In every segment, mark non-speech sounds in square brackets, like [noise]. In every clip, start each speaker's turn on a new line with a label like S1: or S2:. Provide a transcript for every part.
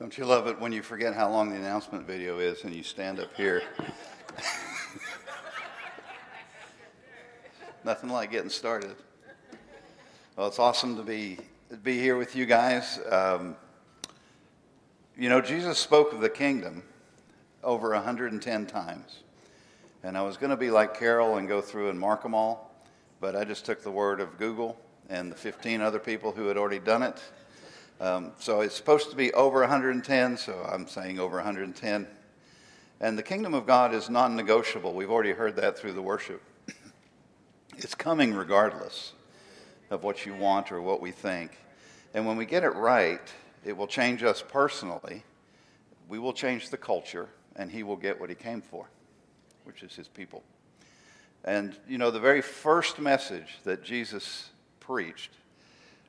S1: Don't you love it when you forget how long the announcement video is and you stand up here? [laughs] Nothing like getting started. Well, it's awesome to be be here with you guys. Um, you know, Jesus spoke of the kingdom over 110 times, and I was going to be like Carol and go through and mark them all, but I just took the word of Google and the 15 other people who had already done it um, so it's supposed to be over 110, so I'm saying over 110. And the kingdom of God is non negotiable. We've already heard that through the worship. [clears throat] it's coming regardless of what you want or what we think. And when we get it right, it will change us personally. We will change the culture, and He will get what He came for, which is His people. And, you know, the very first message that Jesus preached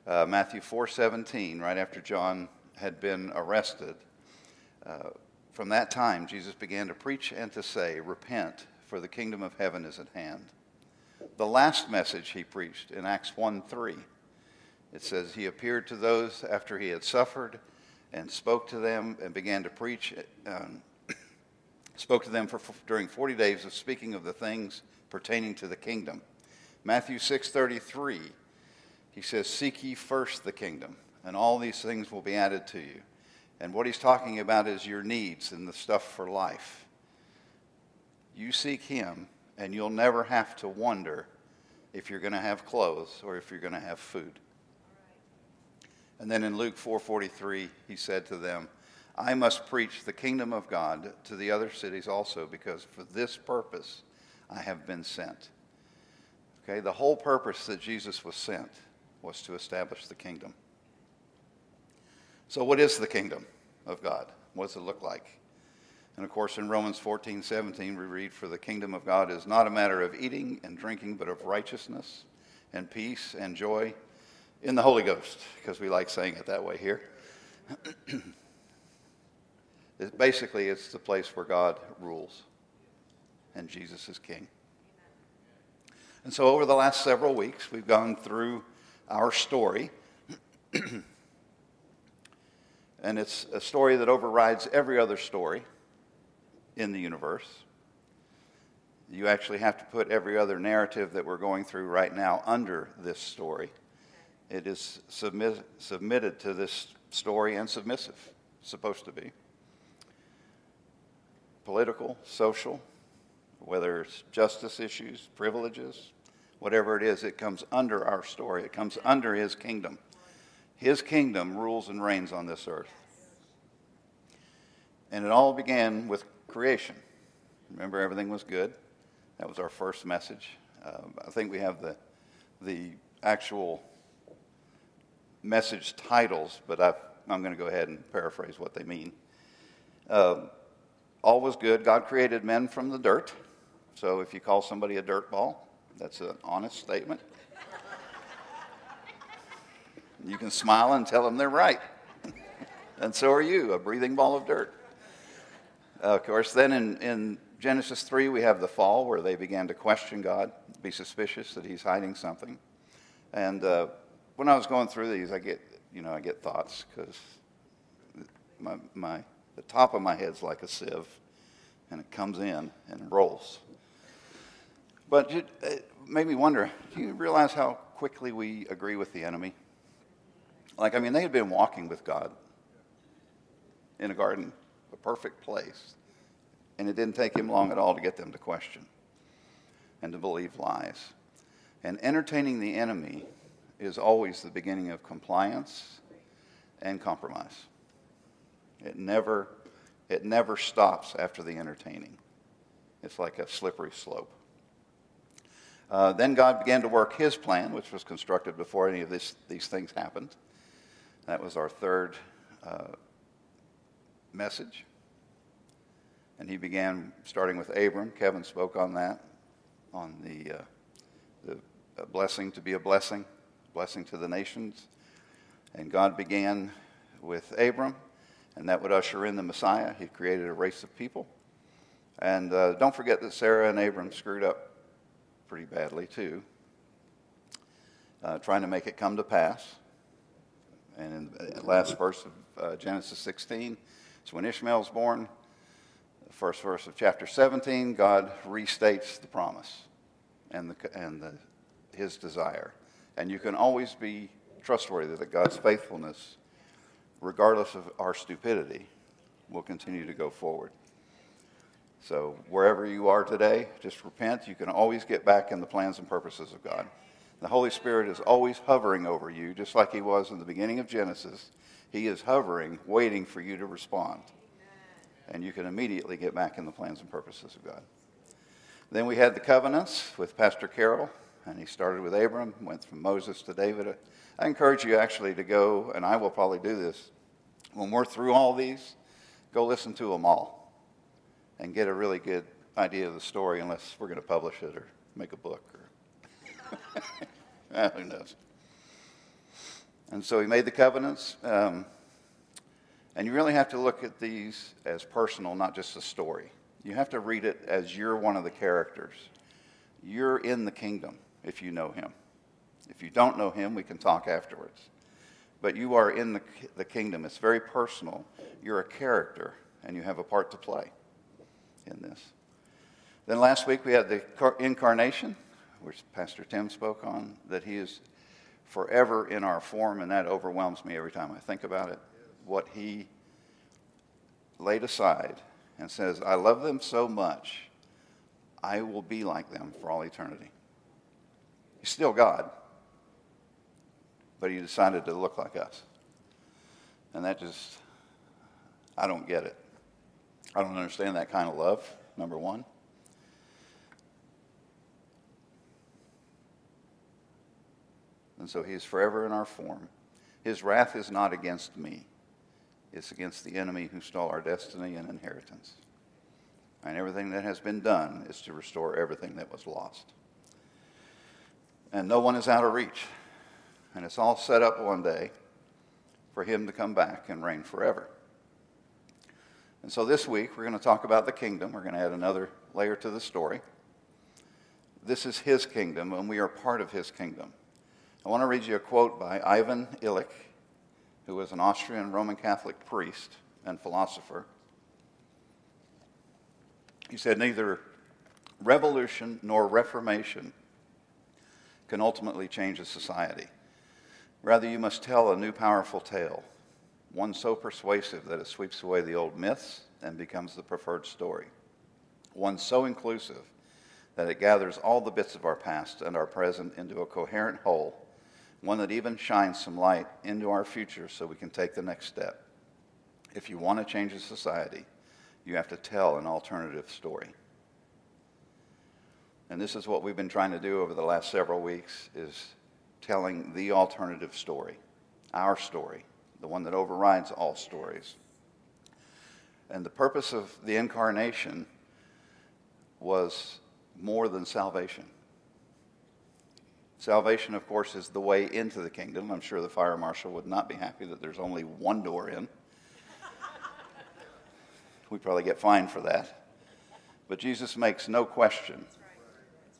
S1: uh, Matthew 4:17, right after John had been arrested. Uh, from that time, Jesus began to preach and to say, "Repent, for the kingdom of heaven is at hand." The last message he preached in Acts 1:3, it says, "He appeared to those after he had suffered, and spoke to them and began to preach." Um, [coughs] spoke to them for, during 40 days of speaking of the things pertaining to the kingdom. Matthew 6:33 he says, Seek ye first the kingdom, and all these things will be added to you. And what he's talking about is your needs and the stuff for life. You seek him, and you'll never have to wonder if you're going to have clothes or if you're going to have food. And then in Luke 4:43, he said to them, I must preach the kingdom of God to the other cities also, because for this purpose I have been sent. Okay, the whole purpose that Jesus was sent was to establish the kingdom. So, what is the kingdom of God? What does it look like? And of course, in Romans 14, 17, we read, For the kingdom of God is not a matter of eating and drinking, but of righteousness and peace and joy in the Holy Ghost, because we like saying it that way here. [clears throat] it, basically, it's the place where God rules and Jesus is king. And so, over the last several weeks, we've gone through our story. [clears throat] and it's a story that overrides every other story in the universe. You actually have to put every other narrative that we're going through right now under this story. It is submit, submitted to this story and submissive, supposed to be. Political, social, whether it's justice issues, privileges, whatever it is, it comes under our story. It comes under His kingdom. His kingdom rules and reigns on this earth. And it all began with creation. Remember, everything was good. That was our first message. Uh, I think we have the, the actual message titles, but i am going to go ahead and paraphrase what they mean. Uh, all was good. God created men from the dirt. So if you call somebody a dirt ball, that's an honest statement. You can smile and tell them they're right. and so are you, a breathing ball of dirt. Uh, of course, then in, in Genesis 3, we have the fall where they began to question God, be suspicious that he's hiding something. And uh, when I was going through these, I get, you know, I get thoughts because my, my, the top of my head's like a sieve, and it comes in and rolls. But it, made me wonder do you realize how quickly we agree with the enemy? Like, I mean, they had been walking with God in a garden, a perfect place, and it didn't take him long at all to get them to question and to believe lies. And entertaining the enemy is always the beginning of compliance and compromise. It never, it never stops after the entertaining. It's like a slippery slope. Uh, then God began to work his plan, which was constructed before any of this, these things happened. That was our third uh, message. And he began starting with Abram. Kevin spoke on that, on the, uh, the blessing to be a blessing, blessing to the nations. And God began with Abram, and that would usher in the Messiah. He created a race of people. And uh, don't forget that Sarah and Abram screwed up pretty badly, too, uh, trying to make it come to pass. And in the last verse of uh, Genesis 16. It's when Ishmael's born. The first verse of chapter 17, God restates the promise and, the, and the, his desire. And you can always be trustworthy that God's faithfulness, regardless of our stupidity, will continue to go forward. So wherever you are today, just repent. You can always get back in the plans and purposes of God. The Holy Spirit is always hovering over you, just like He was in the beginning of Genesis. He is hovering, waiting for you to respond. And you can immediately get back in the plans and purposes of God. Then we had the covenants with Pastor Carroll, and he started with Abram, went from Moses to David. I encourage you actually to go, and I will probably do this. When we're through all these, go listen to them all and get a really good idea of the story, unless we're going to publish it or make a book. Or well, [laughs] who knows? And so he made the covenants. Um, and you really have to look at these as personal, not just a story. You have to read it as you're one of the characters. You're in the kingdom if you know him. If you don't know him, we can talk afterwards. But you are in the, the kingdom. It's very personal. You're a character, and you have a part to play in this. Then last week we had the incarnation, which Pastor Tim spoke on, that he is forever in our form, and that overwhelms me every time I think about it. What he laid aside and says, I love them so much, I will be like them for all eternity. He's still God, but he decided to look like us. And that just, I don't get it. I don't understand that kind of love, number one. And so he is forever in our form. His wrath is not against me, it's against the enemy who stole our destiny and inheritance. And everything that has been done is to restore everything that was lost and no one is out of reach. And it's all set up one day for him to come back and reign forever. And so this week, we're going to talk about the kingdom. We're going to add another layer to the story. This is his kingdom, and we are part of his kingdom. I want to read you a quote by Ivan Illich, who was an Austrian Roman Catholic priest and philosopher. He said, Neither revolution nor reformation can ultimately change a society. Rather, you must tell a new powerful tale, one so persuasive that it sweeps away the old myths and becomes the preferred story, one so inclusive that it gathers all the bits of our past and our present into a coherent whole, one that even shines some light into our future so we can take the next step. If you want to change a society, you have to tell an alternative story. And this is what we've been trying to do over the last several weeks is telling the alternative story, our story, the one that overrides all stories. And the purpose of the incarnation was more than salvation. Salvation, of course, is the way into the kingdom. I'm sure the fire marshal would not be happy that there's only one door in. we probably get fined for that. But Jesus makes no question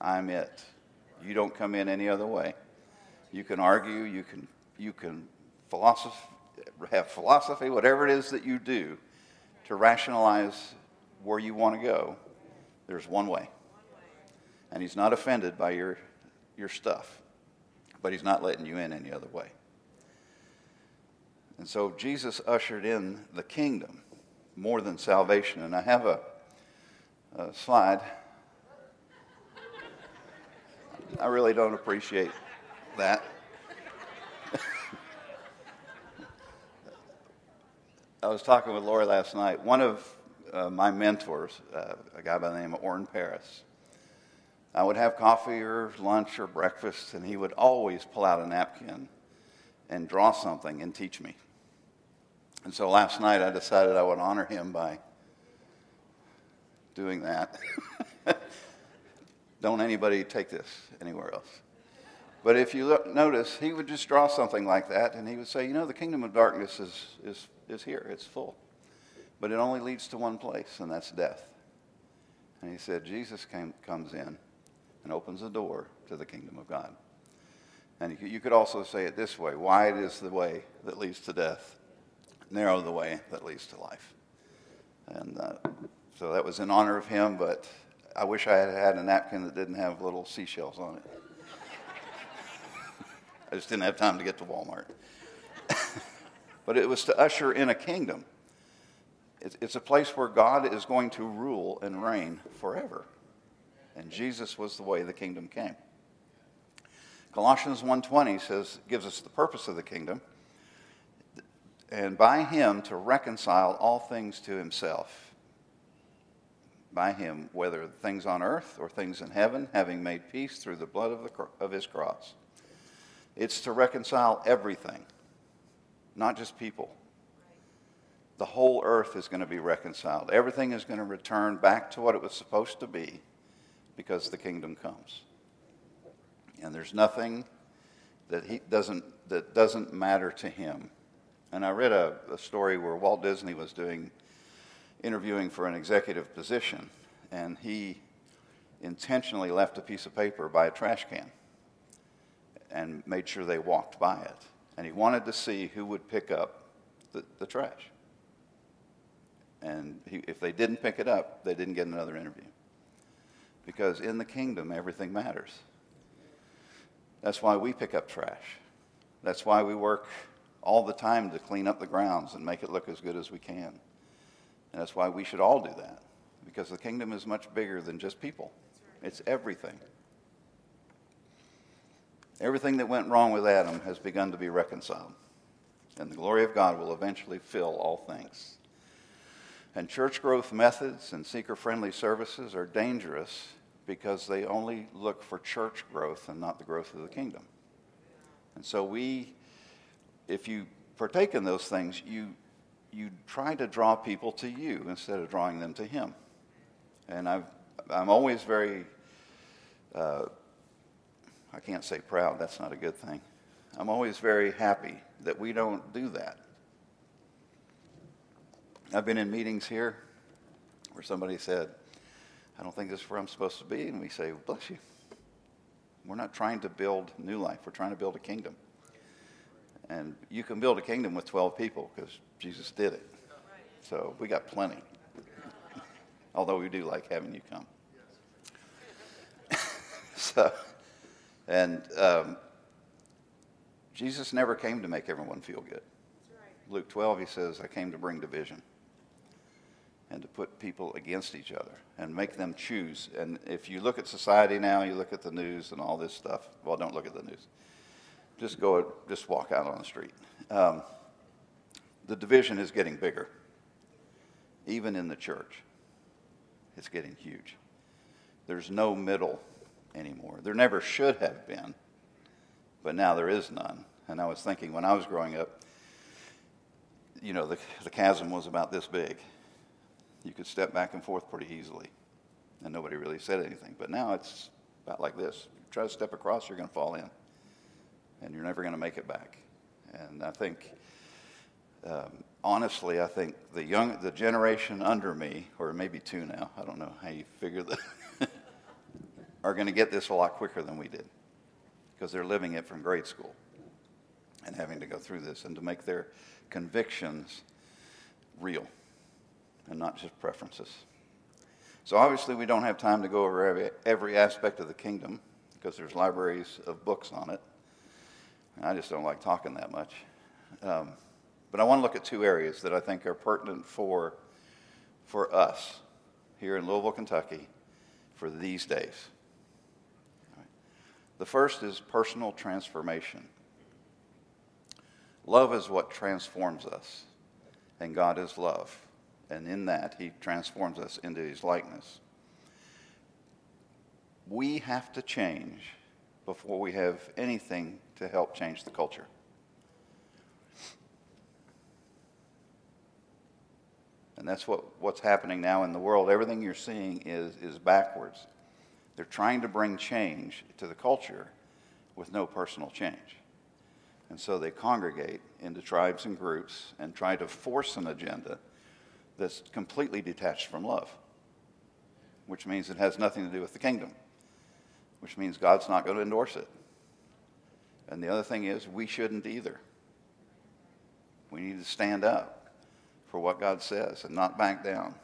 S1: I'm it. You don't come in any other way. You can argue, you can, you can philosophy, have philosophy, whatever it is that you do to rationalize where you want to go. There's one way. And he's not offended by your, your stuff, but he's not letting you in any other way. And so Jesus ushered in the kingdom more than salvation. And I have a, a slide I really don't appreciate that. I was talking with Lori last night. One of uh, my mentors, uh, a guy by the name of Orrin Paris, I would have coffee or lunch or breakfast, and he would always pull out a napkin and draw something and teach me. And so last night I decided I would honor him by doing that. [laughs] Don't anybody take this anywhere else. But if you look, notice, he would just draw something like that, and he would say, You know, the kingdom of darkness is, is, is here, it's full. But it only leads to one place, and that's death. And he said, Jesus came, comes in and opens the door to the kingdom of God. And you could also say it this way wide is the way that leads to death, narrow the way that leads to life. And uh, so that was in honor of him, but I wish I had had a napkin that didn't have little seashells on it. I just didn't have time to get to Walmart. [laughs] but it was to usher in a kingdom. It's a place where God is going to rule and reign forever. And Jesus was the way the kingdom came. Colossians 1:20 says gives us the purpose of the kingdom and by him to reconcile all things to himself. By him, whether things on earth or things in heaven, having made peace through the blood of, the, of his cross. It's to reconcile everything, not just people. The whole earth is going to be reconciled. Everything is going to return back to what it was supposed to be because the kingdom comes. And there's nothing that he doesn't that doesn't matter to him. And I read a, a story where Walt Disney was doing interviewing for an executive position, and he intentionally left a piece of paper by a trash can and made sure they walked by it. And he wanted to see who would pick up the, the trash. And he, if they didn't pick it up, they didn't get another interview. Because in the kingdom, everything matters. That's why we pick up trash. That's why we work all the time to clean up the grounds and make it look as good as we can. And that's why we should all do that. Because the kingdom is much bigger than just people, it's everything. Everything that went wrong with Adam has begun to be reconciled. And the glory of God will eventually fill all things. And church growth methods and seeker friendly services are dangerous because they only look for church growth and not the growth of the kingdom. And so we, if you partake in those things, you, you try to draw people to you instead of drawing them to Him. And i am always very, uh, I can't say proud, that's not a good thing. I'm always very happy that we don't do that. I've been in meetings here where somebody said, I don't think this is where I'm supposed to be. And we say, bless you. We're not trying to build new life, we're trying to build a kingdom. And you can build a kingdom with 12 people because Jesus did it. So we got plenty. [laughs] Although we do like having you come. [laughs] so, and um, Jesus never came to make everyone feel good. Luke 12, he says, I came to bring division and to put people against each other and make them choose. And if you look at society now, you look at the news and all this stuff. Well, don't look at the news. Just go, just walk out on the street. Um, the division is getting bigger, even in the church. It's getting huge. There's no middle anymore. There never should have been, but now there is none. And I was thinking when I was growing up, you know, the, the chasm was about this big you could step back and forth pretty easily, and nobody really said anything. But now it's about like this: you try to step across, you're going to fall in, and you're never going to make it back. And I think, um, honestly, I think the young, the generation under me, or maybe two now, I don't know how you figure that, [laughs] are going to get this a lot quicker than we did, because they're living it from grade school and having to go through this and to make their convictions real and not just preferences. So obviously, we don't have time to go over every, every aspect of the kingdom because there's libraries of books on it. And I just don't like talking that much. Um, but I want to look at two areas that I think are pertinent for, for us here in Louisville, Kentucky, for these days. The first is personal transformation. Love is what transforms us, and God is love and in that, he transforms us into his likeness. We have to change before we have anything to help change the culture. And that's what, what's happening now in the world. Everything you're seeing is, is backwards. They're trying to bring change to the culture with no personal change. And so they congregate into tribes and groups and try to force an agenda that's completely detached from love, which means it has nothing to do with the kingdom, which means God's not going to endorse it. And the other thing is, we shouldn't either. We need to stand up for what God says and not back down.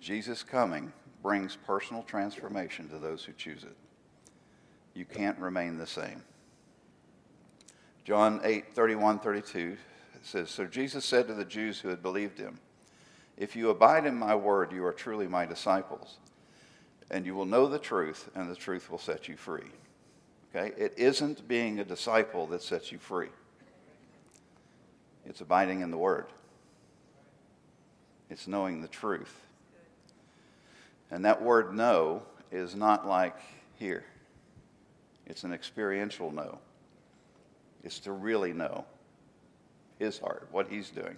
S1: Jesus coming brings personal transformation to those who choose it. You can't remain the same. John 8, 31, 32 says, So Jesus said to the Jews who had believed him, If you abide in my word, you are truly my disciples, and you will know the truth, and the truth will set you free. Okay? It isn't being a disciple that sets you free. It's abiding in the word. It's knowing the truth. And that word know is not like here. It's an experiential know. It's to really know his heart, what he's doing.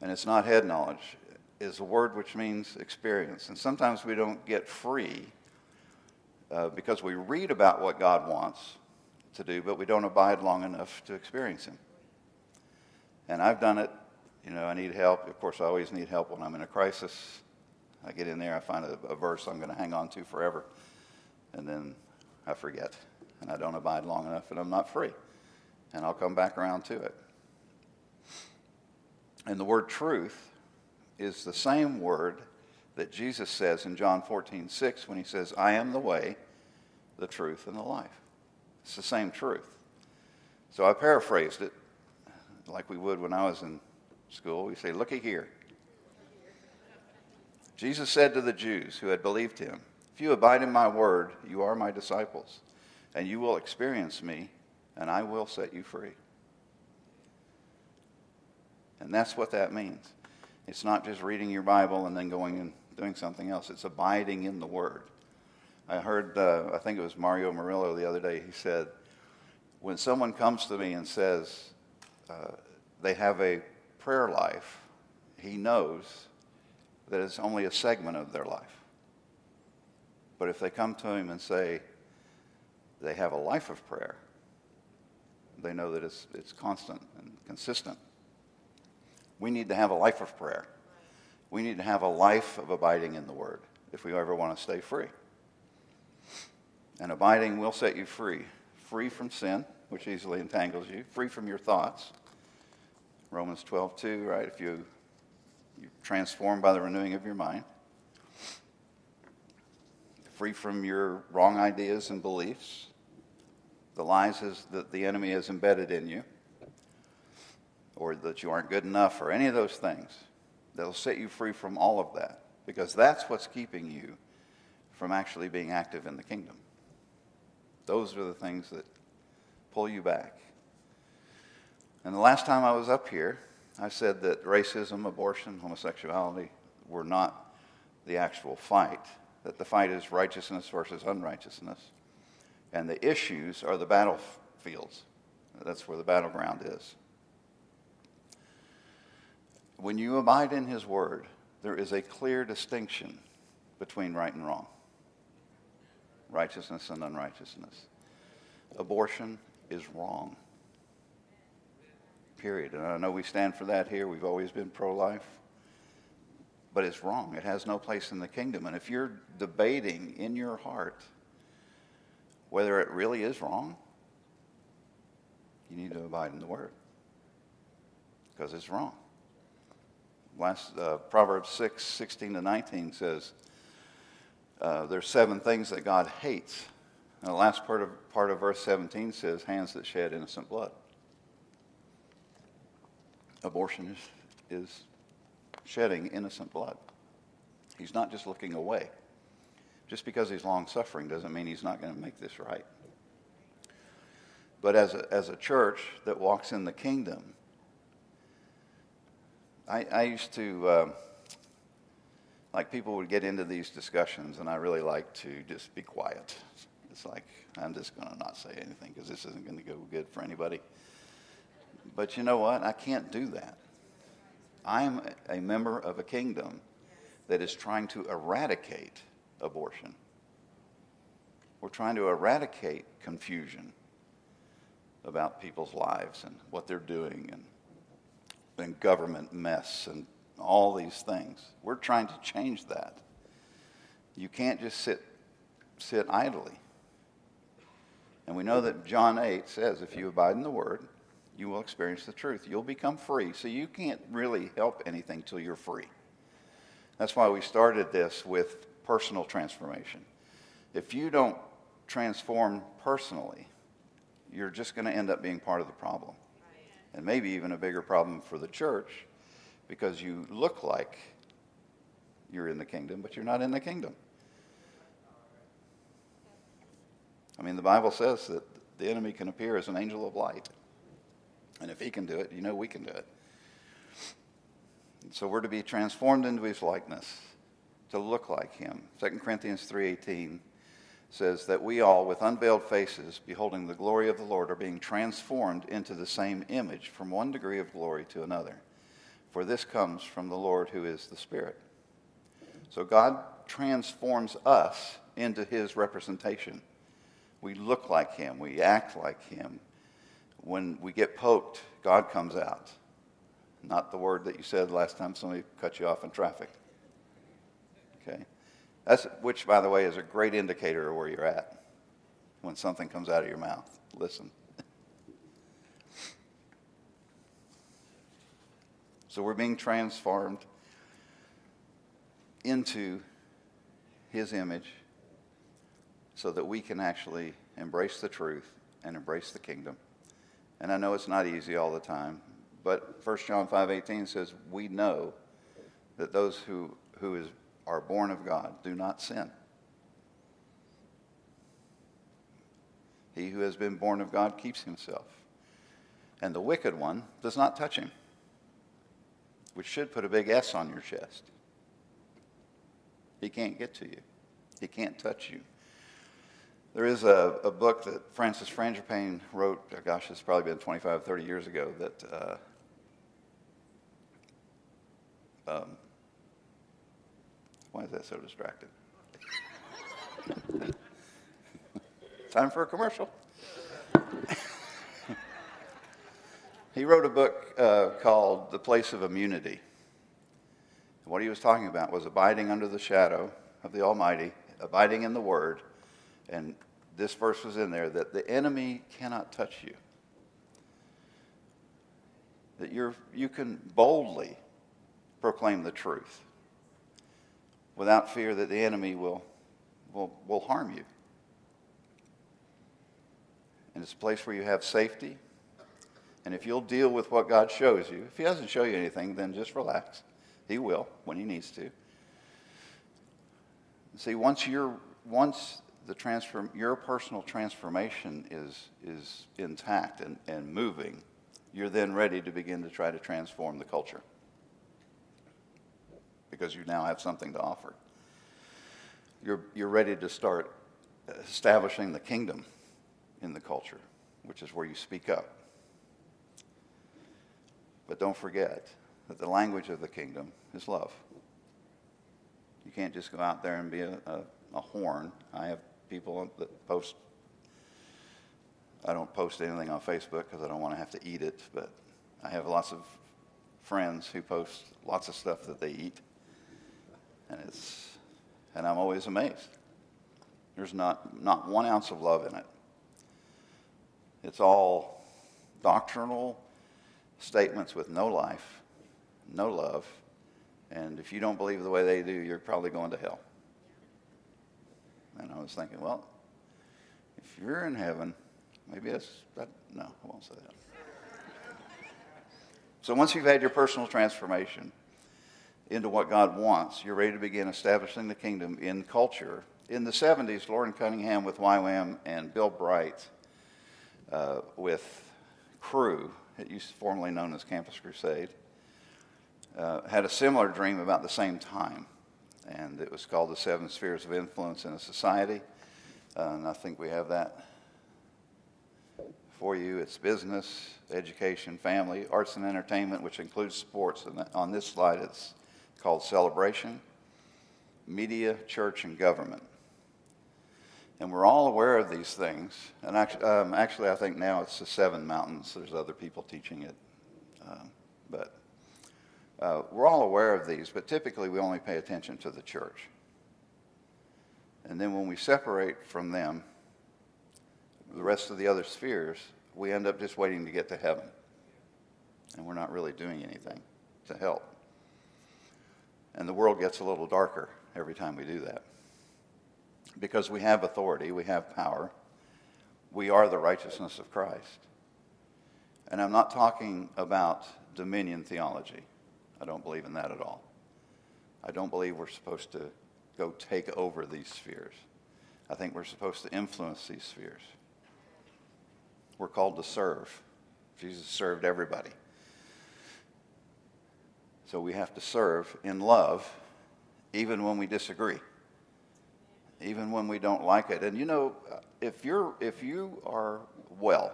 S1: And it's not head knowledge, it's a word which means experience. And sometimes we don't get free uh, because we read about what God wants to do, but we don't abide long enough to experience him. And I've done it. You know, I need help. Of course, I always need help when I'm in a crisis. I get in there, I find a, a verse I'm going to hang on to forever, and then I forget and I don't abide long enough and I'm not free. And I'll come back around to it. And the word truth is the same word that Jesus says in John 14, 6 when he says, I am the way, the truth, and the life. It's the same truth. So I paraphrased it like we would when I was in school. We say, Looky here. Jesus said to the Jews who had believed him, If you abide in my word, you are my disciples and you will experience me, and I will set you free. And that's what that means. It's not just reading your Bible and then going and doing something else, it's abiding in the Word. I heard, uh, I think it was Mario Murillo the other day, he said, when someone comes to me and says uh, they have a prayer life, he knows that it's only a segment of their life. But if they come to him and say, they have a life of prayer, they know that it's, it's constant and consistent. We need to have a life of prayer. We need to have a life of abiding in the Word if we ever want to stay free. And abiding will set you free free from sin, which easily entangles you, free from your thoughts. Romans 12, 2, right? If you, you're transformed by the renewing of your mind, free from your wrong ideas and beliefs, the lies that the enemy has embedded in you, or that you aren't good enough, or any of those things. They'll set you free from all of that because that's what's keeping you from actually being active in the kingdom. Those are the things that pull you back. And the last time I was up here, I said that racism, abortion, homosexuality were not the actual fight, that the fight is righteousness versus unrighteousness and the issues are the battlefields. That's where the battleground is. When you abide in His Word, there is a clear distinction between right and wrong, righteousness and unrighteousness. Abortion is wrong. Period. And I know we stand for that here. We've always been pro life. But it's wrong. It has no place in the kingdom. And if you're debating in your heart, whether it really is wrong, you need to abide in the word because it's wrong. Last uh, Proverbs 6, 16 to 19 says uh, there's seven things that God hates. And the last part of, part of verse 17 says hands that shed innocent blood. Abortion is, is shedding innocent blood. He's not just looking away. Just because he's long suffering doesn't mean he's not going to make this right. But as a, as a church that walks in the kingdom, I, I used to, uh, like, people would get into these discussions, and I really like to just be quiet. It's like, I'm just going to not say anything because this isn't going to go good for anybody. But you know what? I can't do that. I'm a member of a kingdom that is trying to eradicate abortion. We're trying to eradicate confusion about people's lives and what they're doing and, and government mess and all these things. We're trying to change that. You can't just sit, sit idly. And we know that John 8 says, if you abide in the word, you will experience the truth. You'll become free. So you can't really help anything till you're free. That's why we started this with personal transformation. If you don't transform personally, you're just going to end up being part of the problem. And maybe even a bigger problem for the church because you look like you're in the kingdom, but you're not in the kingdom. I mean, the Bible says that the enemy can appear as an angel of light. And if he can do it, you know we can do it. So we're to be transformed into his likeness, to look like him. 2 Corinthians 3:18 says that we all with unveiled faces beholding the glory of the Lord are being transformed into the same image from one degree of glory to another. For this comes from the Lord who is the Spirit. So God transforms us into his representation. We look like him, we act like him. When we get poked, God comes out. Not the word that you said last time somebody cut you off in traffic. Okay? That's, which, by the way, is a great indicator of where you're at when something comes out of your mouth. Listen. so we're being transformed into his image so that we can actually embrace the truth and embrace the kingdom. And I know it's not easy all the time, but 1 John 5:18 says we know that those who who is are born of God do not sin. He who has been born of God keeps himself. And the wicked one does not touch him, which should put a big S on your chest. He can't get to you, he can't touch you. There is a, a book that Francis Frangipane wrote, oh gosh, it's probably been 25, 30 years ago, that uh, um, why is that so distracted? [laughs] Time for a commercial. [laughs] he wrote a book uh, called The Place of Immunity. And What he was talking about was abiding under the shadow of the Almighty, abiding in the Word, and this verse was in there that the enemy cannot touch you. That you're, you can boldly proclaim the truth without fear that the enemy will, will, will harm you. And it's a place where you have safety. And if you'll deal with what God shows you, if He doesn't show you anything, then just relax. He will when He needs to. See, once you're once the transform, your personal transformation is, is intact and, and moving, you're then ready to begin to try to transform the culture because you now have something to offer. You're, you're ready to start establishing the kingdom in the culture, which is where you speak up. But don't forget that the language of the kingdom is love. You can't just go out there and be a, a, a horn. I have people that post. I don't post anything on Facebook because I don't want to have to eat it, but I have lots of friends who post lots of stuff that they eat and it's and I'm always amazed. There's not not one ounce of love in it. It's all doctrinal statements with no life, no love, and if you don't believe the way they do, you're probably going to hell. And I was thinking, well, if you're in heaven, maybe that's that. No, I won't say that. So once you've had your personal transformation, into what God wants. You're ready to begin establishing the kingdom in culture. In the 70s, Loren Cunningham with YWAM and Bill Bright uh, with Cru, it used formerly known as Campus Crusade, uh, had a similar dream about the same time. And it was called the Seven Spheres of Influence in a Society. Uh, and I think we have that for you. It's business, education, family, arts and entertainment, which includes sports. And on this slide, it's called Celebration, Media, Church, and Government. And we're all aware of these things. And actually, um, actually I think now it's the Seven Mountains. There's other people teaching it. Um, but uh, we're all aware of these, but typically we only pay attention to the church. And then when we separate from them, the rest of the other spheres, we end up just waiting to get to heaven. and we're not really doing anything to help. And the world gets a little darker every time we do that. Because we have authority, we have power, we are the righteousness of Christ. And I'm not talking about dominion theology. I don't believe in that at all. I don't believe we're supposed to go take over these spheres. I think we're supposed to influence these spheres. We're called to serve. Jesus served everybody. So we have to serve in love even when we disagree, even when we don't like it. And you know, if, you're, if you are well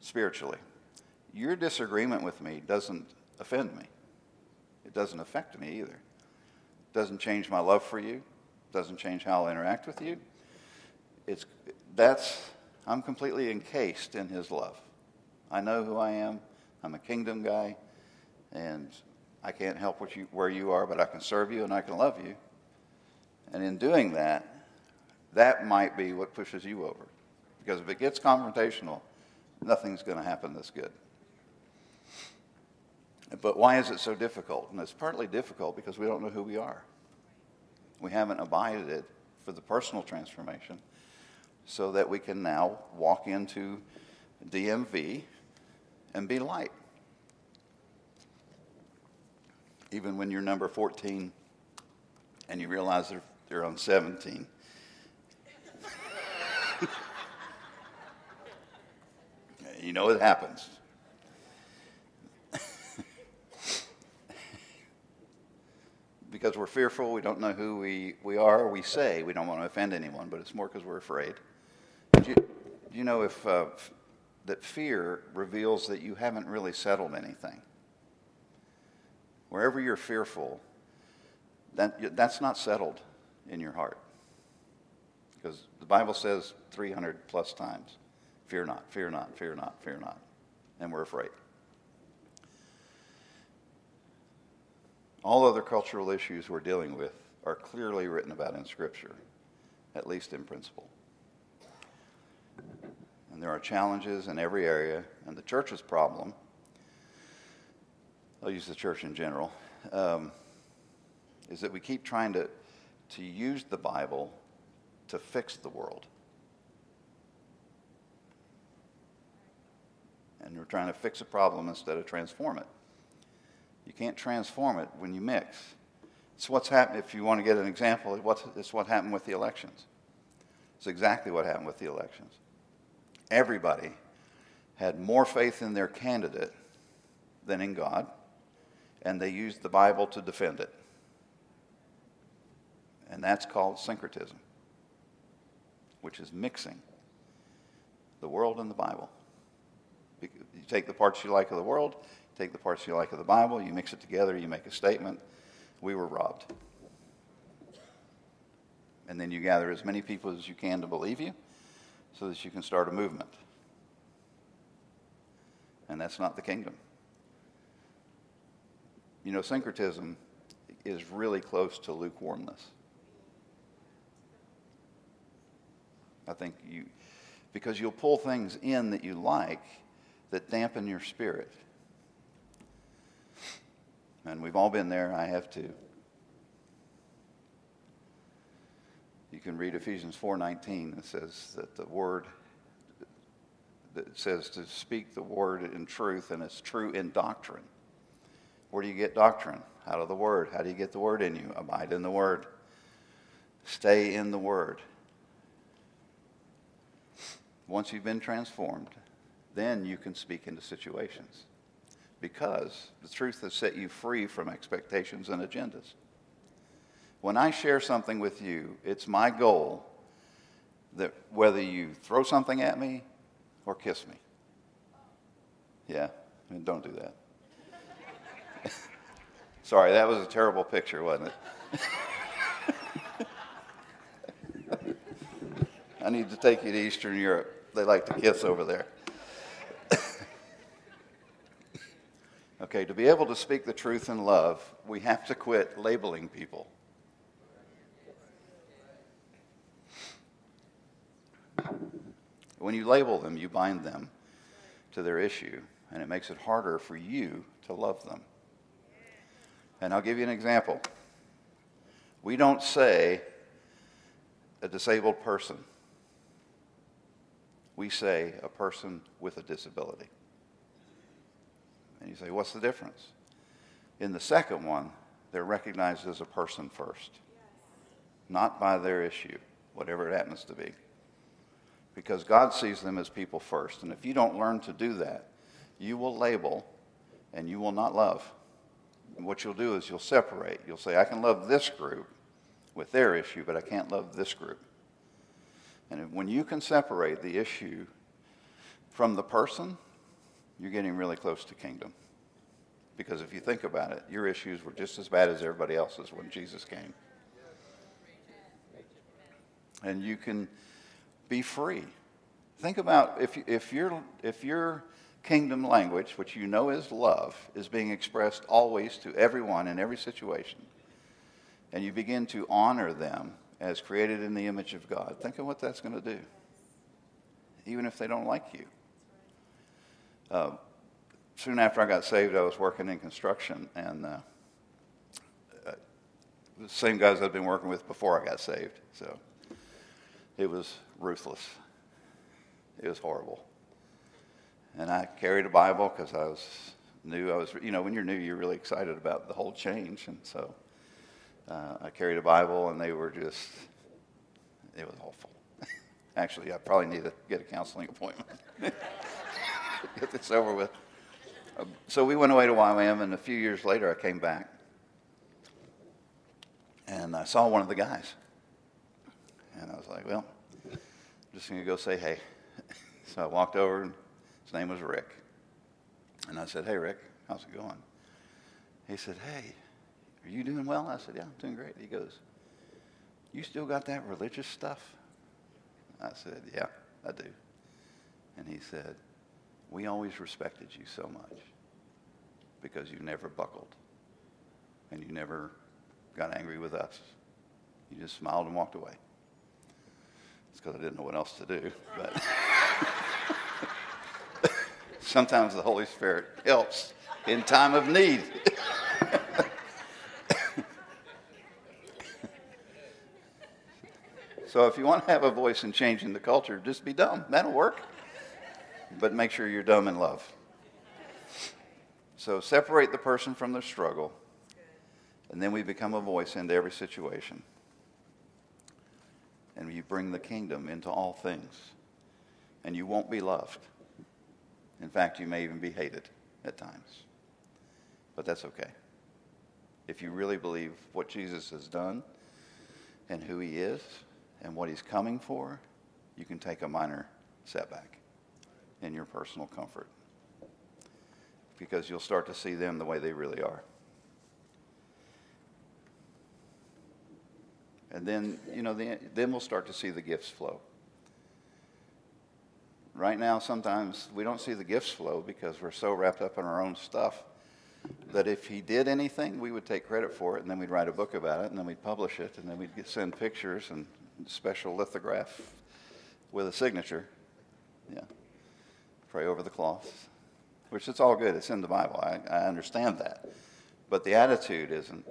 S1: spiritually, your disagreement with me doesn't offend me. It doesn't affect me either. It doesn't change my love for you. It doesn't change how I'll interact with you. It's, that's, I'm completely encased in his love. I know who I am. I'm a kingdom guy, and I can't help you, where you are, but I can serve you and I can love you. And in doing that, that might be what pushes you over. Because if it gets confrontational, nothing's going to happen this good. But why is it so difficult? And it's partly difficult because we don't know who we are. We haven't abided it for the personal transformation so that we can now walk into DMV and be light. Even when you're number 14 and you realize they're, they're on 17. [laughs] you know it happens. Because we're fearful, we don't know who we, we are, we say we don't want to offend anyone, but it's more because we're afraid. Do you, you know if uh, that fear reveals that you haven't really settled anything? Wherever you're fearful, that, that's not settled in your heart. Because the Bible says 300 plus times fear not, fear not, fear not, fear not. And we're afraid. All other cultural issues we're dealing with are clearly written about in Scripture, at least in principle. And there are challenges in every area, and the church's problem, I'll use the church in general, um, is that we keep trying to, to use the Bible to fix the world. And we're trying to fix a problem instead of transform it. You can't transform it when you mix. It's what's happened, if you want to get an example, it's what happened with the elections. It's exactly what happened with the elections. Everybody had more faith in their candidate than in God, and they used the Bible to defend it. And that's called syncretism, which is mixing the world and the Bible. You take the parts you like of the world, take the parts you like of the Bible, you mix it together, you make a statement. We were robbed. And then you gather as many people as you can to believe you so that you can start a movement. And that's not the kingdom. You know, syncretism is really close to lukewarmness. I think you, because you'll pull things in that you like that dampen your spirit. And we've all been there. I have too. You can read Ephesians 4:19. It says that the word that says to speak the word in truth, and it's true in doctrine. Where do you get doctrine? Out of the word. How do you get the word in you? Abide in the word. Stay in the word. Once you've been transformed, then you can speak into situations because the truth has set you free from expectations and agendas. When I share something with you, it's my goal that whether you throw something at me or kiss me. Yeah, I mean, don't do that. [laughs] Sorry, that was a terrible picture, wasn't it? [laughs] I need to take you to Eastern Europe. They like to kiss over there. Okay, to be able to speak the truth in love, we have to quit labeling people. When you label them, you bind them to their issue. and it makes it harder for you to love them. And I'll give you an example. We don't say a disabled person. We say a person with a disability. And you say, what's the difference? In the second one, they're recognized as a person first, not by their issue, whatever it happens to be. Because God sees them as people first. And if you don't learn to do that, you will label and you will not love. And what you'll do is you'll separate. You'll say, I can love this group with their issue, but I can't love this group. And when you can separate the issue from the person, you're getting really close to kingdom. Because if you think about it, your issues were just as bad as everybody else's when Jesus came. And you can be free. Think about if, if, your, if your kingdom language, which you know is love, is being expressed always to everyone in every situation, and you begin to honor them as created in the image of God, think of what that's going to do, even if they don't like you. Uh, soon after I got saved, I was working in construction, and uh, uh, the same guys I'd been working with before I got saved. So it was ruthless. It was horrible. And I carried a Bible because I was new. I was, you know, when you're new, you're really excited about the whole change, and so uh, I carried a Bible, and they were just, it was awful. [laughs] Actually, I probably need to get a counseling appointment. [laughs] [laughs] get this over with. Uh, so we went away to YWAM, and a few years later, I came back, and I saw one of the guys, and I was like, well, I'm just going to go say hey. [laughs] so I walked over, and his name was Rick, and I said, hey, Rick, how's it going? He said, hey, are you doing well? I said, Yeah, I'm doing great. He goes, You still got that religious stuff? I said, Yeah, I do. And he said, We always respected you so much because you never buckled and you never got angry with us. You just smiled and walked away. It's because I didn't know what else to do. But [laughs] sometimes the Holy Spirit helps in time of need. [laughs] So if you want to have a voice in changing the culture, just be dumb. That'll work. But make sure you're dumb in love. So separate the person from their struggle, and then we become a voice into every situation. And you bring the kingdom into all things. And you won't be loved. In fact, you may even be hated at times. But that's okay. If you really believe what Jesus has done and who he is, and what he's coming for, you can take a minor setback in your personal comfort because you'll start to see them the way they really are. And then, you know, the, then we'll start to see the gifts flow. Right now, sometimes we don't see the gifts flow because we're so wrapped up in our own stuff that if he did anything, we would take credit for it, and then we'd write a book about it, and then we'd publish it, and then we'd send pictures and special lithograph with a signature. Yeah. Pray over the cloth, which it's all good. It's in the Bible. I, I understand that. But the attitude isn't.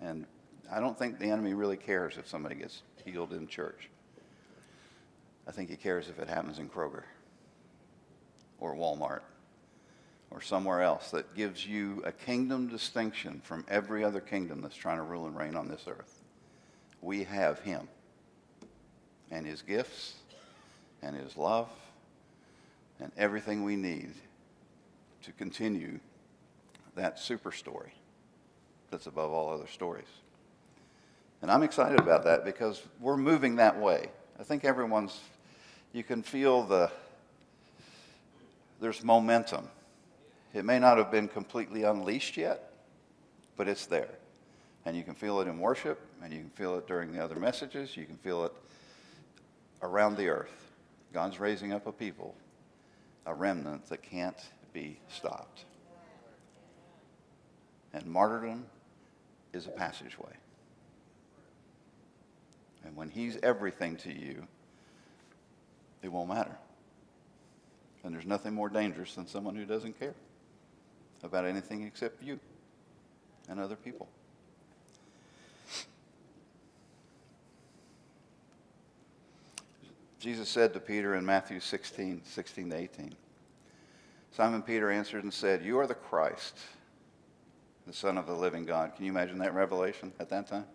S1: And I don't think the enemy really cares if somebody gets healed in church. I think he cares if it happens in Kroger or Walmart or somewhere else that gives you a kingdom distinction from every other kingdom that's trying to rule and reign on this earth. We have him and his gifts and his love and everything we need to continue that super story that's above all other stories. And I'm excited about that because we're moving that way. I think everyone's, you can feel the, there's momentum it may not have been completely unleashed yet, but it's there. And you can feel it in worship, and you can feel it during the other messages. You can feel it around the earth. God's raising up a people, a remnant that can't be stopped. And martyrdom is a passageway. And when He's everything to you, it won't matter. And there's nothing more dangerous than someone who doesn't care about anything except you and other people. Jesus said to Peter in Matthew 16, 16 to 18, Simon Peter answered and said, You are the Christ, the Son of the living God. Can you imagine that revelation at that time?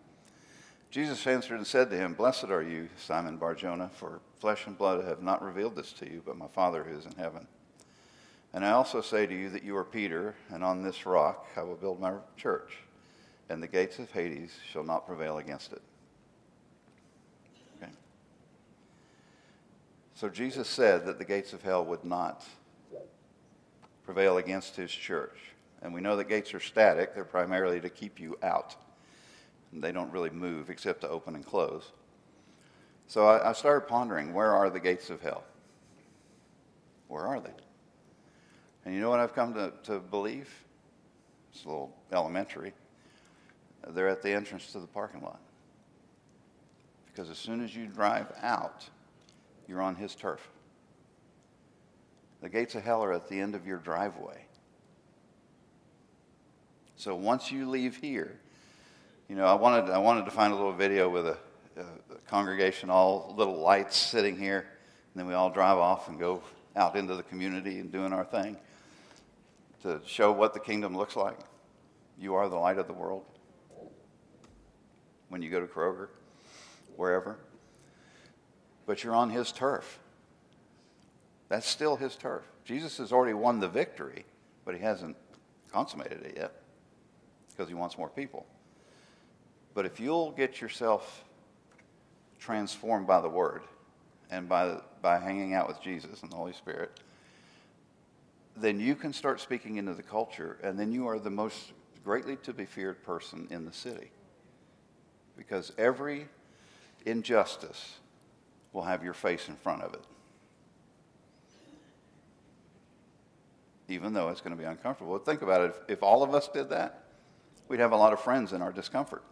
S1: Jesus answered and said to him, Blessed are you, Simon Barjona, for flesh and blood have not revealed this to you, but my Father who is in heaven. And I also say to you that you are Peter, and on this rock I will build my church, and the gates of Hades shall not prevail against it. So Jesus said that the gates of hell would not prevail against his church. And we know that gates are static, they're primarily to keep you out. And they don't really move except to open and close. So I, I started pondering where are the gates of hell? Where are they? And you know what I've come to, to believe? It's a little elementary. They're at the entrance to the parking lot. Because as soon as you drive out, you're on his turf. The gates of hell are at the end of your driveway. So once you leave here, you know, I wanted, I wanted to find a little video with a, a, a congregation, all little lights sitting here, and then we all drive off and go out into the community and doing our thing to show what the kingdom looks like. You are the light of the world. When you go to Kroger, wherever. But you're on his turf. That's still his turf. Jesus has already won the victory, but he hasn't consummated it yet because he wants more people. But if you'll get yourself transformed by the Word and by, by hanging out with Jesus and the Holy Spirit, then you can start speaking into the culture, and then you are the most greatly to be feared person in the city. Because every injustice will have your face in front of it. Even though it's going to be uncomfortable. Think about it if, if all of us did that, we'd have a lot of friends in our discomfort.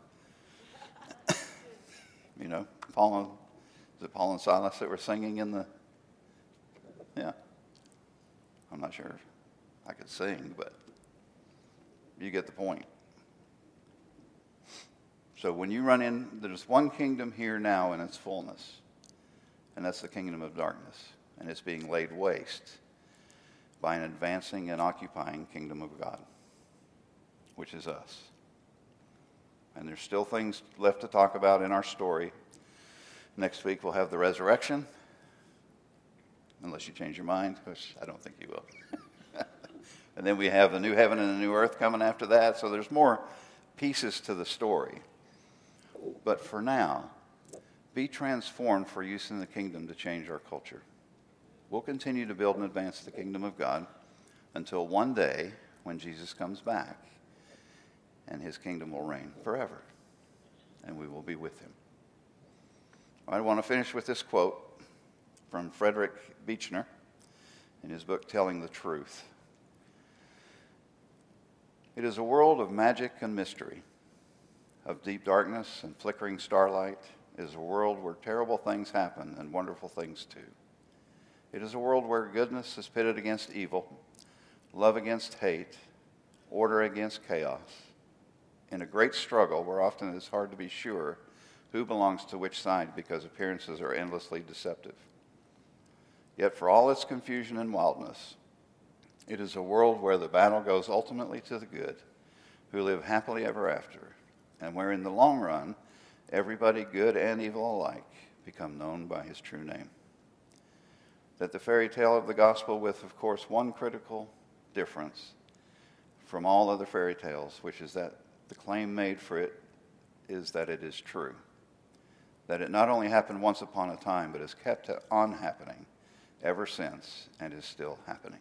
S1: [coughs] you know, Paul and, is it Paul and Silas that were singing in the, yeah. I'm not sure I could sing, but you get the point. So when you run in, there's one kingdom here now in its fullness, and that's the kingdom of darkness, and it's being laid waste by an advancing and occupying kingdom of God, which is us. And there's still things left to talk about in our story. Next week we'll have the resurrection unless you change your mind, which I don't think you will. [laughs] and then we have the new heaven and the new earth coming after that. So there's more pieces to the story. But for now, be transformed for use in the kingdom to change our culture. We'll continue to build and advance the kingdom of God until one day when Jesus comes back and his kingdom will reign forever and we will be with him. I want to finish with this quote from Frederick Buechner in his book Telling the Truth. It is a world of magic and mystery, of deep darkness and flickering starlight. Is a world where terrible things happen and wonderful things too. It is a world where goodness is pitted against evil, love against hate, order against chaos. In a great struggle where often it is hard to be sure who belongs to which side because appearances are endlessly deceptive. Yet, for all its confusion and wildness, it is a world where the battle goes ultimately to the good, who live happily ever after, and where in the long run, everybody, good and evil alike, become known by his true name. That the fairy tale of the gospel, with, of course, one critical difference from all other fairy tales, which is that the claim made for it is that it is true. That it not only happened once upon a time, but has kept on happening ever since and is still happening.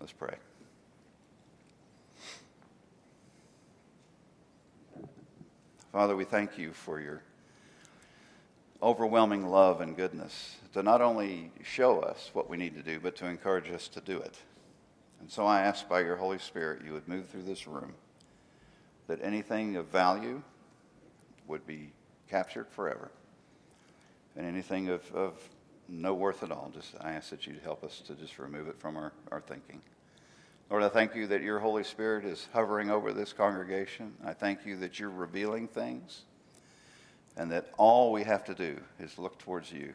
S1: Let's pray. Father, we thank you for your overwhelming love and goodness to not only show us what we need to do, but to encourage us to do it. And so I ask by your Holy Spirit you would move through this room, that anything of value would be captured forever, and anything of, of no worth at all. Just I ask that you'd help us to just remove it from our, our thinking. Lord, I thank you that your Holy Spirit is hovering over this congregation. I thank you that you're revealing things and that all we have to do is look towards you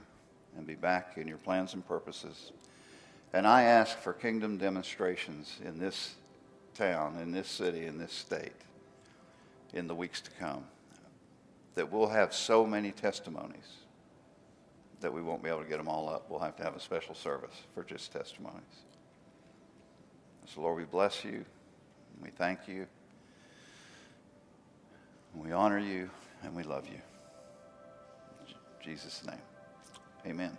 S1: and be back in your plans and purposes. And I ask for kingdom demonstrations in this town, in this city, in this state, in the weeks to come, that we'll have so many testimonies that we won't be able to get them all up. We'll have to have a special service for just testimonies. So, Lord, we bless you, we thank you, we honor you, and we love you. In Jesus' name, amen.